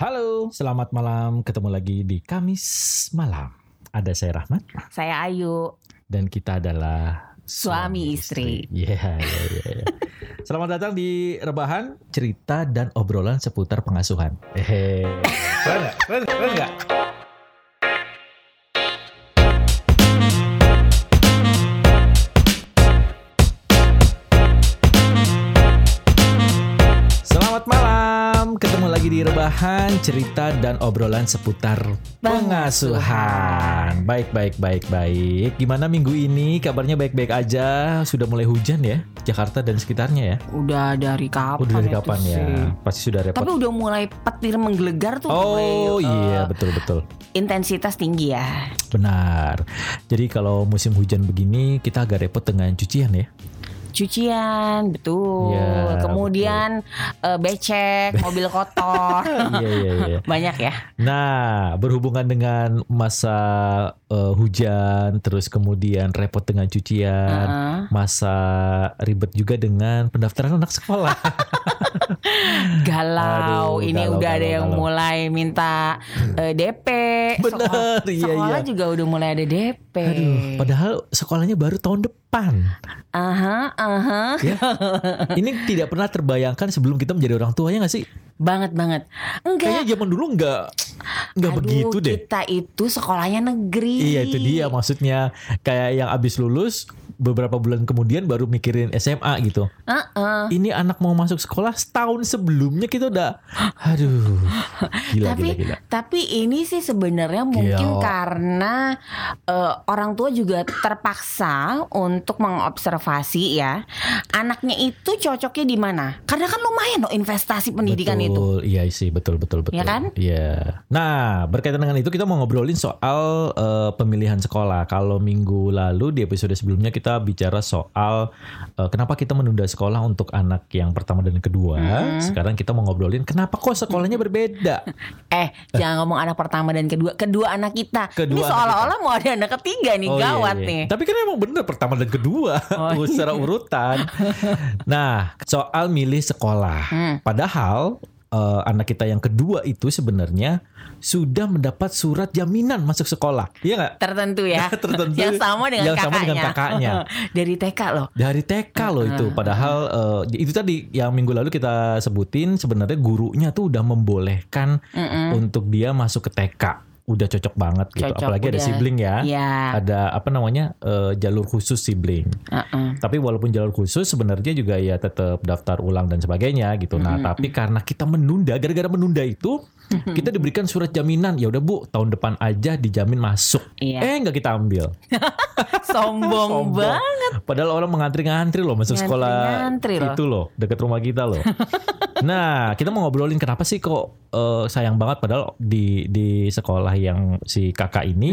Halo, selamat malam. Ketemu lagi di Kamis malam. Ada saya Rahmat Saya Ayu. dan kita adalah Suami istri. Iya, iya, iya. iya. Selamat datang di Rebahan, cerita dan obrolan seputar pengasuhan. Hehe. Keren nggak? Keren, keren lagi di Rebahan, cerita dan obrolan seputar pengasuhan. Baik, baik, baik, baik. Gimana minggu ini? Kabarnya baik-baik aja. Sudah mulai hujan ya, Jakarta dan sekitarnya ya. Udah dari kapan? Udah dari kapan ya? sih? Pasti sudah repot. Tapi udah mulai petir menggelegar tuh. mulai, Oh eh, iya, betul betul. Intensitas tinggi ya. Benar. Jadi kalau musim hujan begini kita agak repot dengan cucian ya. Cucian, betul. Iya, Kemudian eh, becek, mobil kotor. Iya iya iya. Banyak ya. Nah, berhubungan dengan masa eh, hujan, terus kemudian repot dengan cucian, Heeh. masa ribet juga dengan pendaftaran anak sekolah. Galau. Aduh, Ini galau, udah ada galau, yang galau. mulai minta eh, DP. Bener, Sekolah, iya, sekolah iya. juga udah mulai ada DP. Aduh, padahal sekolahnya baru tahun depan. Aha, aha. Ya. Ini tidak pernah terbayangkan sebelum kita menjadi orang tua ya nggak sih? Banget banget. Enggak. Kayaknya zaman dulu nggak nggak Aduh, begitu deh. Kita itu sekolahnya negeri. Iya itu dia maksudnya kayak yang abis lulus beberapa bulan kemudian baru mikirin SMA gitu. Heeh. Ini anak mau masuk sekolah setahun sebelumnya kita udah, aduh, gila tapi gila gila. tapi ini sih sebenarnya mungkin Gila. karena eh, orang tua juga terpaksa untuk mengobservasi ya anaknya itu cocoknya di mana. Karena kan lumayan loh investasi pendidikan itu. betul, Iya sih betul betul betul. Iya kan? Iya. Nah berkaitan dengan itu kita mau ngobrolin soal eh, pemilihan sekolah. Kalau minggu lalu di episode sebelumnya kita bicara soal eh, kenapa kita menunda sekolah untuk anak yang pertama dan kedua. Hmm. Sekarang kita mau ngobrolin kenapa kok sekolahnya berbeda. Eh, jangan ngomong anak pertama dan kedua, kedua anak kita. Kedua ini seolah-olah mau ada anak ketiga nih, Oh, iya, gawat iya. nih. Tapi kan emang bener pertama dan kedua Oh, secara urutan. Nah, soal milih sekolah. Hmm. Padahal eh, anak kita yang kedua itu sebenarnya sudah mendapat surat jaminan masuk sekolah. Iya nggak? Tertentu ya. Tertentu. yang sama dengan Yang sama kakaknya. dengan kakaknya. Dari TK loh. Dari TK loh itu. Padahal eh, itu tadi yang minggu lalu kita sebutin sebenarnya gurunya tuh udah membolehkan Mm-mm. untuk dia masuk ke TK. Udah cocok banget gitu. Cocok, Apalagi ada udah. sibling ya. Iya. Ada apa namanya? eh, jalur khusus sibling. Heeh. Tapi walaupun jalur khusus sebenarnya juga ya tetap daftar ulang dan sebagainya gitu. Nah, tapi karena kita menunda, gara-gara menunda itu kita diberikan surat jaminan. Ya udah Bu, tahun depan aja dijamin masuk. Iya. Eh nggak kita ambil. Sombong, banget. Padahal orang mengantri-ngantri loh masuk sekolah Ngantri-ngantri loh. itu loh, dekat rumah kita loh. nah, kita mau ngobrolin kenapa sih kok eh, sayang banget padahal di di sekolah yang si kakak ini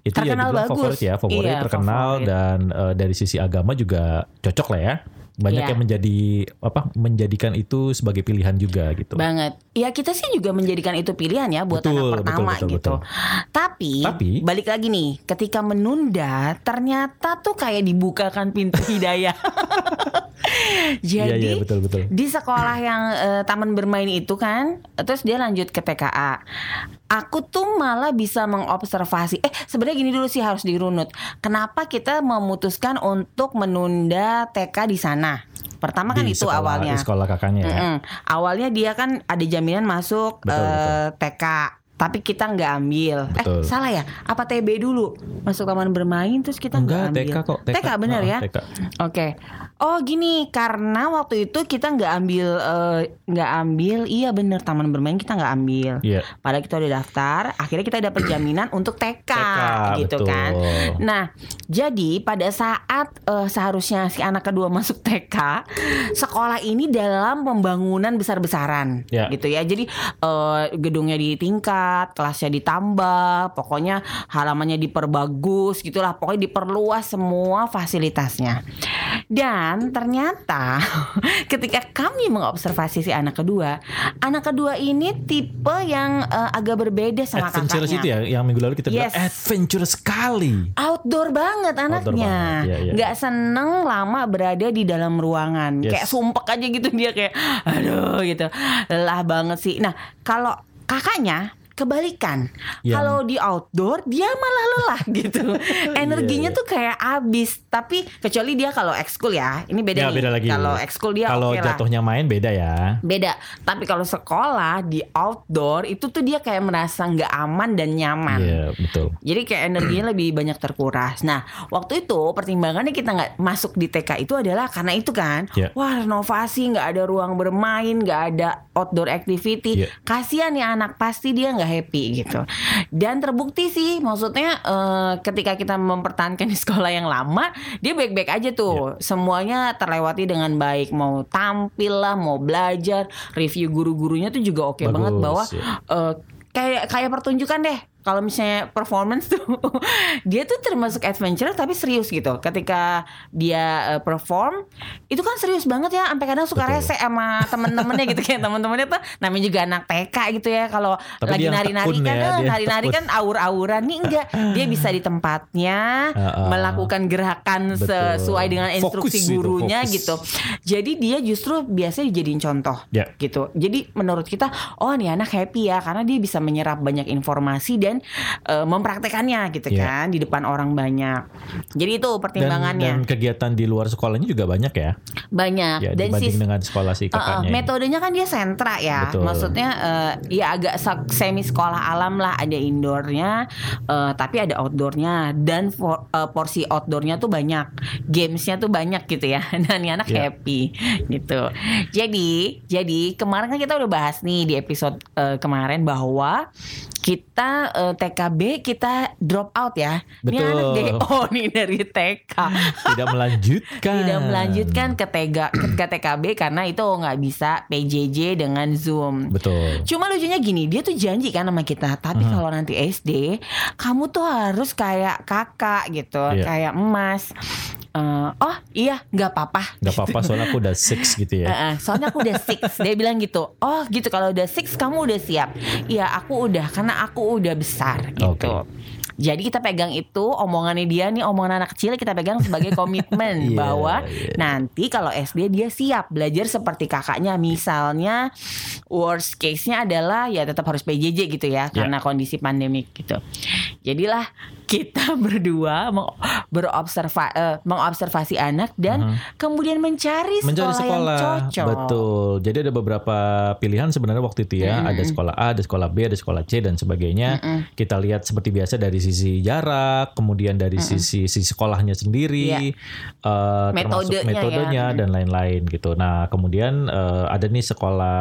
itu ya Terkenal dibilang bagus. favorit ya, favorit Iya, terkenal favorit. dan eh, dari sisi agama juga cocok lah ya. Banyak Iya. yang menjadi apa menjadikan itu sebagai pilihan juga gitu. Banget. Ya kita sih juga menjadikan itu pilihan ya buat Betul, anak betul, pertama betul, gitu. Tapi, Tapi- balik lagi nih, ketika menunda ternyata tuh kayak dibukakan pintu hidayah. Jadi iya betul betul. di sekolah yang eh, taman bermain itu kan, terus dia lanjut ke TKA. Aku tuh malah bisa mengobservasi. Eh, sebenarnya gini dulu sih harus dirunut. Kenapa kita memutuskan untuk menunda TK di sana? Pertama kan Di itu sekolah- awalnya. di sekolah kakaknya ya. Mm-mm. Awalnya dia kan ada jaminan masuk Betul, eh, TK, tapi kita nggak ambil. Betul. Eh salah ya? Apa TB dulu? Masuk taman bermain terus kita nggak ambil. TK kok. TK, bener Ah, ya? TK. Oke. Oh gini, karena waktu itu kita nggak ambil eh, nggak ambil. Iya bener taman bermain kita nggak ambil. Iya. Padahal kita udah daftar, akhirnya kita dapat jaminan untuk TK, TK, gitu betul. kan. Nah, jadi pada saat eh, seharusnya si anak kedua masuk TK, sekolah ini dalam pembangunan besar-besaran, Ya. gitu ya. Jadi eh, gedungnya ditingkat, kelasnya ditambah, pokoknya halamannya diperbagus, gitulah. Pokoknya diperluas semua fasilitasnya. Dan ternyata ketika kami mengobservasi si anak kedua, anak kedua ini tipe yang eh, agak berbeda sama Adventurous kakaknya. itu ya yang minggu lalu kita bilang Yes. adventurous sekali. Outdoor banget anaknya, banget, iya, iya. nggak seneng lama berada di dalam ruangan, Yes. kayak sumpek aja gitu dia kayak, aduh gitu, lelah banget sih. Nah kalau kakaknya kebalikan. Yang- Kalau di outdoor dia malah lelah gitu. Energinya Iya, iya. tuh kayak abis. Tapi kecuali dia kalau ekskul ya, ini beda Ya, nih. beda lagi. Kalau ekskul dia Kalau oke lah. jatuhnya main beda ya. Beda. Tapi kalau sekolah di outdoor itu tuh dia kayak merasa nggak aman dan nyaman. Iya, betul. Jadi kayak energinya lebih banyak terkuras. Nah, waktu itu pertimbangannya kita nggak masuk di TK itu adalah karena itu kan, Iya. wah renovasi nggak ada ruang bermain, nggak ada outdoor activity. Iya. Kasihan ya anak pasti dia nggak happy gitu. Dan terbukti sih, maksudnya eh, ketika kita mempertahankan di sekolah yang lama, dia baik-baik aja tuh. Iya. Semuanya terlewati dengan baik. Mau tampil lah, mau belajar, review guru-gurunya tuh juga oke Bagus, banget bahwa ya. eh, kayak kayak pertunjukan deh kalau misalnya performance tuh dia tuh termasuk adventure tapi serius gitu ketika dia eh, perform itu kan serius banget ya sampai kadang suka Betul. rese sama temen-temennya gitu kayak temen-temennya tuh namanya juga anak TK gitu ya kalau lagi dia nari-nari kan ya, eh, dia nari-nari kan aur-auran nih enggak dia bisa di tempatnya melakukan gerakan Betul. sesuai dengan instruksi Fokus gurunya fokus. gitu jadi dia justru biasanya dijadiin contoh Ya. gitu. Jadi menurut kita, oh nih anak happy ya karena dia bisa menyerap banyak informasi dan eh, mempraktekannya gitu Iya. kan di depan orang banyak. Jadi itu Dan, pertimbangannya dan kegiatan di luar sekolahnya juga banyak ya. banyak Ya dan dibanding sis- dengan sekolah si Uh, uh, kakaknya. ini. metodenya kan dia sentra ya, Betul. maksudnya uh, ya agak semi sekolah alam lah, ada indoornya, uh, tapi ada outdoornya dan for- uh, porsi outdoornya tuh banyak, gamesnya tuh banyak gitu ya, dan anak Ya. happy gitu. Jadi, jadi kemarin kan kita udah bahas nih di episode uh, kemarin bahwa kita uh, TKB kita drop out ya. Ini Betul. anak DO nih dari TK Tidak melanjutkan. tidak melanjutkan ke, tega, ke TKB karena itu nggak bisa PJJ dengan Zoom. Betul. Cuma lucunya gini, dia tuh janji kan sama kita. Tapi Hmm. kalau nanti SD, kamu tuh harus kayak kakak gitu, Iya. kayak emas. Eh, oh iya, nggak apa-apa. Gak apa-apa soalnya aku udah six gitu ya. Eh, eh, soalnya aku udah six Dia bilang gitu Oh gitu kalau udah six kamu udah siap Iya aku udah Karena aku udah besar gitu Oke. Jadi kita pegang itu Omongannya dia nih Omongan anak kecil Kita pegang sebagai komitmen Iya, Bahwa iya. nanti kalau SD dia siap Belajar seperti kakaknya Misalnya Worst case-nya adalah Ya tetap harus PJJ gitu ya Karena kondisi pandemik gitu Jadilah kita berdua berobserva eh, mengobservasi anak dan kemudian mencari sekolah, Mencari sekolah, yang cocok. betul. Jadi ada beberapa pilihan sebenarnya waktu itu ya. Ada sekolah A, ada sekolah B, ada sekolah C dan sebagainya. Kita lihat seperti biasa dari sisi jarak, kemudian dari sisi sisi sekolahnya sendiri, Iya. eh, termasuk Metodenya ya. metodenya dan lain-lain gitu. Nah kemudian eh, ada nih sekolah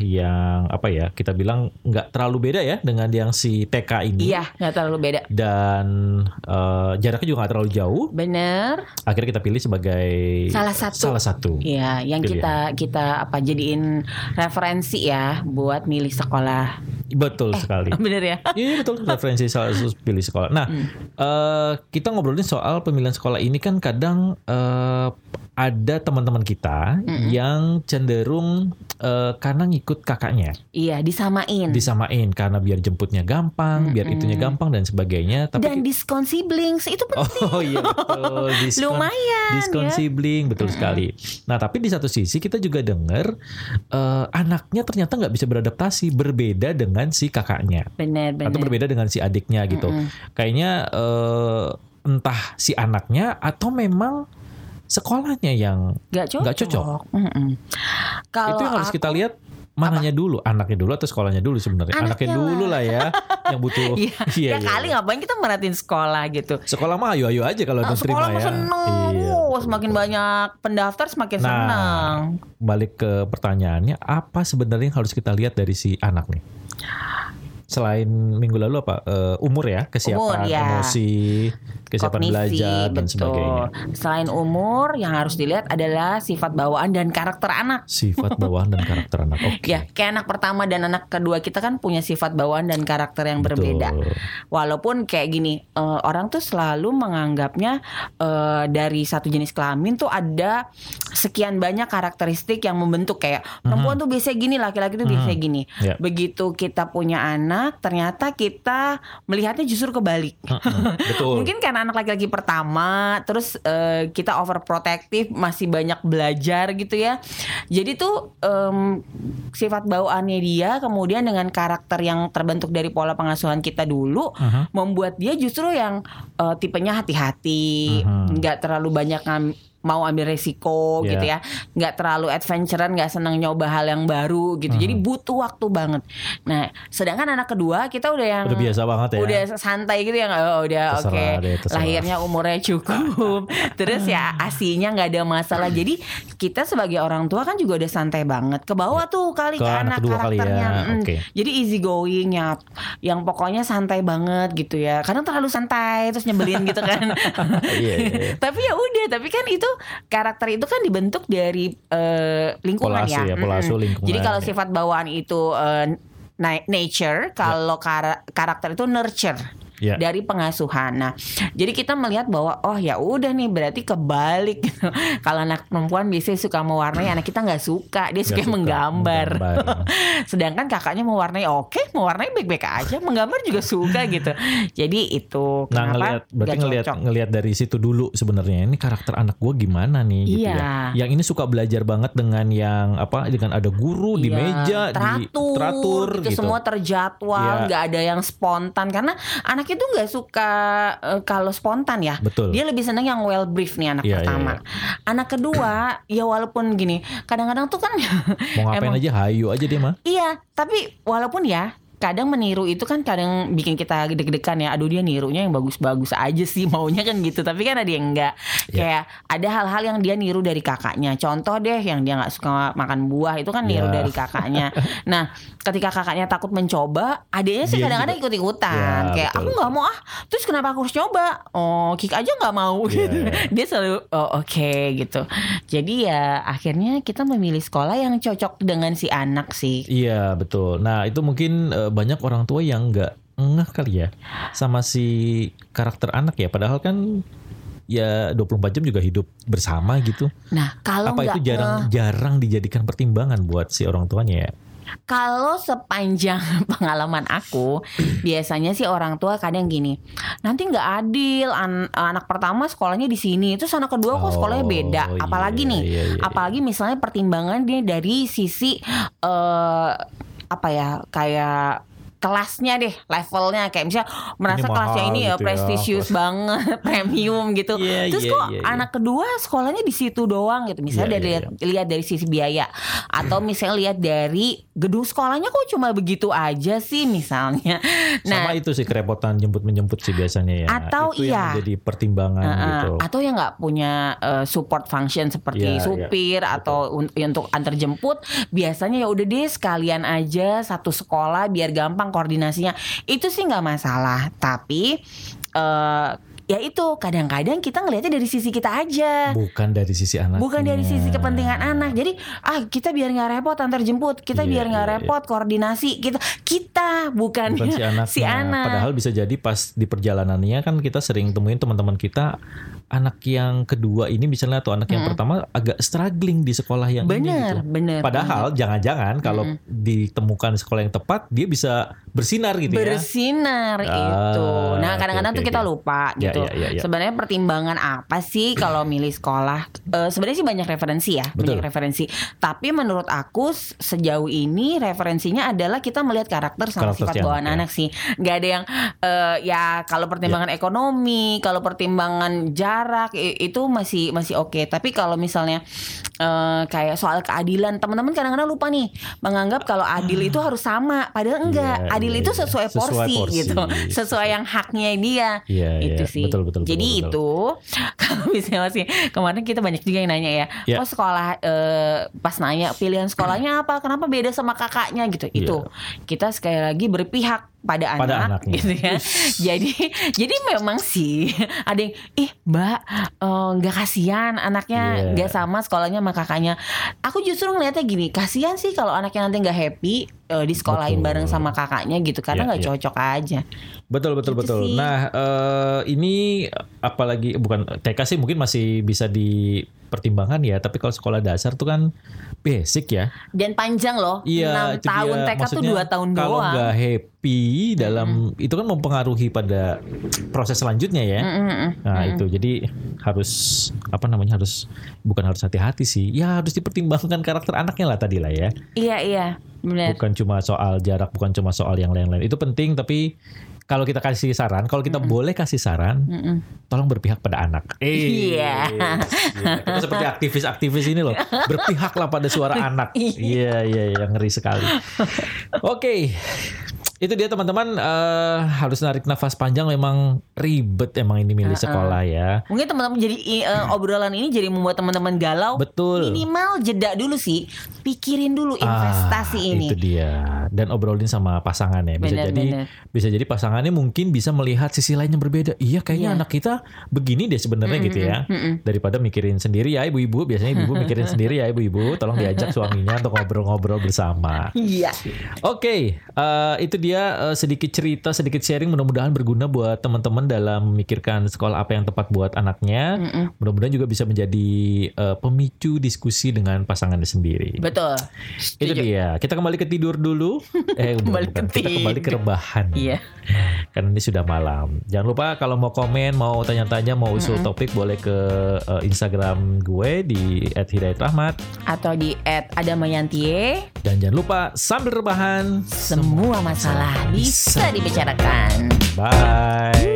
yang apa ya? Kita bilang nggak terlalu beda ya dengan yang si TK ini. Iya, nggak terlalu beda. Dan eh, jaraknya juga nggak terlalu jauh. Bener. Akhirnya kita pilih sebagai Salah satu. Salah satu. Iya, yang Pilihan. kita kita apa jadiin referensi ya buat milih sekolah. Betul sekali. Bener ya? Iya betul referensi salah satu pilih sekolah. Nah eh, kita ngobrolin soal pemilihan sekolah ini kan kadang eh, ada teman-teman kita yang cenderung eh, karena ngikut kakaknya Iya, disamain. disamain karena biar jemputnya gampang, biar itunya gampang dan sebagainya. Tapi dan diskon siblings itu penting. Oh iya betul diskon, Lumayan, diskon ya. sibling betul sekali. Nah tapi di satu sisi kita juga dengar eh, anaknya ternyata nggak bisa beradaptasi berbeda dengan si kakaknya Bener, bener. atau berbeda dengan si adiknya gitu. Kayaknya eh, entah si anaknya atau memang sekolahnya yang Gak cocok. Nggak cocok. Mm-mm. Kalau itu yang harus aku- kita lihat mananya dulu, anaknya dulu atau sekolahnya dulu sebenarnya. Anaknya, Anaknya dulu lah ya yang butuh. Iya, Iya, ya iya, kali iya. ngapain kita merhatiin sekolah gitu. Sekolah mah ayo-ayo aja kalau Ah, udah terima sekolah ya. seneng. Iya, semakin betul. banyak pendaftar semakin Nah, senang. balik ke pertanyaannya, apa sebenarnya yang harus kita lihat dari si anak nih? Selain minggu lalu apa? Eh, umur ya, kesiapan Umur, ya. emosi, kesiapan Kognisi, belajar dan betul. sebagainya. Selain umur, yang harus dilihat adalah sifat bawaan dan karakter anak. Sifat bawaan dan karakter anak. Oke. Ya, kayak anak pertama dan anak kedua kita kan punya sifat bawaan dan karakter yang Betul. berbeda. Walaupun kayak gini, eh, orang tuh selalu menganggapnya eh, dari satu jenis kelamin tuh ada sekian banyak karakteristik yang membentuk kayak perempuan tuh biasanya gini, laki-laki tuh biasanya gini. Ya. Begitu kita punya anak, anak ternyata kita melihatnya justru kebalik. Betul. Mungkin karena anak laki-laki pertama, terus eh, kita overprotective, masih banyak belajar gitu ya. Jadi tuh em, sifat bawaannya dia, kemudian dengan karakter yang terbentuk dari pola pengasuhan kita dulu, Mhm. membuat dia justru yang eh, tipenya hati-hati, Mhm. nggak terlalu banyak ngam- mau ambil resiko Iya. gitu ya, nggak terlalu adventurean, nggak senang nyoba hal yang baru gitu. Jadi Mhm. butuh waktu banget. Nah, sedangkan anak kedua kita udah yang Udah biasa banget ya. udah santai gitu yang oh udah oke deh, terserah. lahirnya umurnya cukup terus ya asinya nggak ada masalah jadi kita sebagai orang tua kan juga udah santai banget ke bawah tuh kali Ke ke, anak anak kedua kali ya, karakternya Mm. oke. jadi easy going ya yang pokoknya santai banget gitu ya kadang terlalu santai terus nyebelin gitu kan Iya, iya, iya. tapi ya udah tapi kan itu karakter itu kan dibentuk dari eh, lingkungan Pola ya ya, pola lingkungan, jadi kalau sifat bawaan itu na- nature kalau kara- karakter itu nurture Ya. dari pengasuhan. Nah, jadi kita melihat bahwa oh ya udah nih berarti kebalik. gitu. Kalau anak perempuan biasanya suka mewarnai, anak kita nggak suka, dia suka, Nggak suka, menggambar. menggambar. Sedangkan kakaknya mewarnai oke, mewarnai baik-baik aja, menggambar juga suka gitu. Jadi itu Nah kenapa ngelihat berarti nggak ngelihat ngelihat dari situ dulu sebenarnya ini karakter anak gue gimana nih gitu Iya. ya. Yang ini suka belajar banget dengan yang apa dengan ada guru di Iya, meja di teratur, teratur gitu, gitu. semua terjadwal, Iya. nggak ada yang spontan karena anak itu nggak suka eh, kalau spontan ya. Betul. Dia lebih seneng yang well brief nih anak Iya, pertama. iya, Anak kedua, ya walaupun gini, kadang-kadang tuh kan Mau ngapain emang- aja hayu aja dia mah. Iya, tapi walaupun ya kadang meniru itu kan kadang bikin kita deg-degan ya. Aduh dia nirunya yang bagus-bagus aja sih maunya kan gitu. Tapi kan ada yang enggak. Iya. Kayak ada hal-hal yang dia niru dari kakaknya. Contoh deh yang dia nggak suka makan buah itu kan niru Iya. dari kakaknya. Nah, ketika kakaknya takut mencoba, adiknya sih Dia kadang-kadang ikut-ikutan. Ya, Kayak betul, aku nggak mau ah. Terus kenapa aku harus coba? Oh, Kik aja nggak mau Iya, gitu. iya. Dia selalu oh oke gitu. Jadi ya akhirnya kita memilih sekolah yang cocok dengan si anak sih. Iya betul. Nah itu mungkin banyak orang tua yang nggak ngeh kali ya sama si karakter anak ya. Padahal kan ya 24 jam juga hidup bersama gitu. Nah, kalau Apa itu jarang ngeh, jarang dijadikan pertimbangan buat si orang tuanya ya? kalau sepanjang pengalaman aku, biasanya sih orang tua kadang gini, nanti nggak adil, an- anak pertama sekolahnya di sini, terus anak kedua kok sekolahnya Oh, beda. Apalagi iya, nih, iya, iya, apalagi misalnya pertimbangan dia dari sisi eh apa ya, kayak kelasnya deh, levelnya kayak misalnya merasa Ini kelasnya ini ya gitu ya, prestisius kelas- banget, premium gitu. Iya, Terus iya, kok iya, iya. anak kedua sekolahnya di situ doang gitu. Misalnya Iya, dari lihat, lihat dari sisi biaya atau misalnya lihat dari gedung sekolahnya kok cuma begitu aja sih misalnya. Sama Nah, itu sih kerepotan jemput menjemput sih biasanya ya. Atau itu yang iya. menjadi pertimbangan Uh-uh. gitu. Atau yang nggak punya uh, support function seperti supir atau un- untuk antar jemput, biasanya ya udah deh sekalian aja satu sekolah biar gampang koordinasinya. Itu sih nggak masalah. Tapi uh, ya itu kadang-kadang kita ngelihatnya dari sisi kita aja. Bukan dari sisi anak. Bukan dari sisi kepentingan anak. Jadi ah kita biar nggak repot antar jemput, kita Iya, biar nggak iya, iya. repot koordinasi. Kita kita bukan, Bukan si anak. si anak. Padahal bisa jadi pas di perjalanannya kan kita sering temuin teman-teman kita anak yang kedua ini misalnya atau anak yang pertama agak struggling di sekolah yang ini bener, gitu. bener. Padahal jangan-jangan kalau ditemukan sekolah yang tepat dia bisa bersinar gitu ya. bersinar Ah, itu. Nah, kadang-kadang oke, tuh kita oke. lupa Ya, gitu. ya, ya, ya. Sebenarnya pertimbangan apa sih kalau milih sekolah? Eh, sebenarnya sih banyak referensi ya, Betul. banyak referensi. Tapi menurut aku sejauh ini referensinya adalah kita melihat karakter sama Karakter sifat si bawaan anak, ya. anak sih. Nggak ada yang eh, ya kalau pertimbangan ekonomi, kalau pertimbangan jarak i- itu masih masih oke. Tapi kalau misalnya eh, kayak soal keadilan, teman-teman kadang-kadang lupa nih menganggap kalau adil itu harus sama, padahal enggak. Iya, adil iya, itu iya. sesuai Sesuai porsi, porsi. gitu, sesuai yang haknya dia. Iya, itu iya. sih. Betul, betul, Jadi betul. itu kalau misalnya masih kemarin kita banyak juga yang nanya ya, Iya. kok sekolah eh, pas nanya pilihan sekolahnya apa, kenapa beda sama kakaknya gitu. Iya. Itu kita sekali lagi berpihak pada, Pada anak anaknya. gitu ya. jadi jadi memang sih ada yang ih Mbak eh, nggak kasihan anaknya Iya. nggak sama sekolahnya sama kakaknya. Aku justru ngeliatnya gini, kasihan sih kalau anaknya nanti nggak happy eh, di sekolahin Betul. bareng sama kakaknya gitu karena Iya, nggak iya. cocok aja. Betul betul Gitu betul. sih. Nah eh, ini apalagi bukan TK sih mungkin masih bisa di pertimbangan ya. Tapi kalau sekolah dasar tuh kan basic ya. Dan panjang loh. Iya, 6 itu tahun dia. TK tuh Maksudnya 2 tahun Kalau doang. nggak happy dalam itu kan mempengaruhi pada proses selanjutnya ya. Mm-mm. Nah itu jadi harus apa namanya harus bukan harus hati-hati sih. Ya harus dipertimbangkan karakter anaknya lah tadi lah ya. Iya, iya. Benar. Bukan cuma soal jarak, bukan cuma soal yang lain-lain. Itu penting tapi kalau kita kasih saran, kalau kita boleh kasih saran, Mm-mm. tolong berpihak pada anak. Eh, Iya. iya. Kita seperti aktivis-aktivis ini loh, berpihaklah pada suara anak. Iya, iya, iya, ngeri sekali. Oke. Itu dia teman-teman eh, harus narik nafas panjang memang ribet emang ini milih sekolah ya. Mungkin teman-teman jadi eh, obrolan ini jadi membuat teman-teman galau. Betul. Minimal jeda dulu sih. Pikirin dulu investasi Ah, ini. Itu dia. Dan obrolin sama pasangannya. Bisa Benar, jadi benar. bisa jadi pasangannya mungkin bisa melihat sisi lain yang berbeda. Iya, kayaknya Iya. anak kita begini deh sebenarnya gitu ya. Daripada mikirin sendiri ya ibu-ibu, biasanya ibu mikirin sendiri ya ibu-ibu, tolong diajak suaminya untuk ngobrol-ngobrol bersama. Iya. Oke, eh, itu dia eh, sedikit cerita, sedikit sharing mudah-mudahan berguna buat teman-teman dalam memikirkan sekolah apa yang tepat buat anaknya. Mudah-mudahan juga bisa menjadi eh, pemicu diskusi dengan pasangannya sendiri. Betul. Itu dia. Kita kembali ke tidur dulu. Eh, Kembali bukan. ke Kita kembali ke rebahan. Iya. Karena ini sudah malam. Jangan lupa kalau mau komen, mau tanya-tanya, mau usul topik boleh ke eh, Instagram gue di @hidayatrahmat Atau di Adamayantie. dan jangan lupa sambil rebahan Semua masalah bisa dibicarakan. Bye.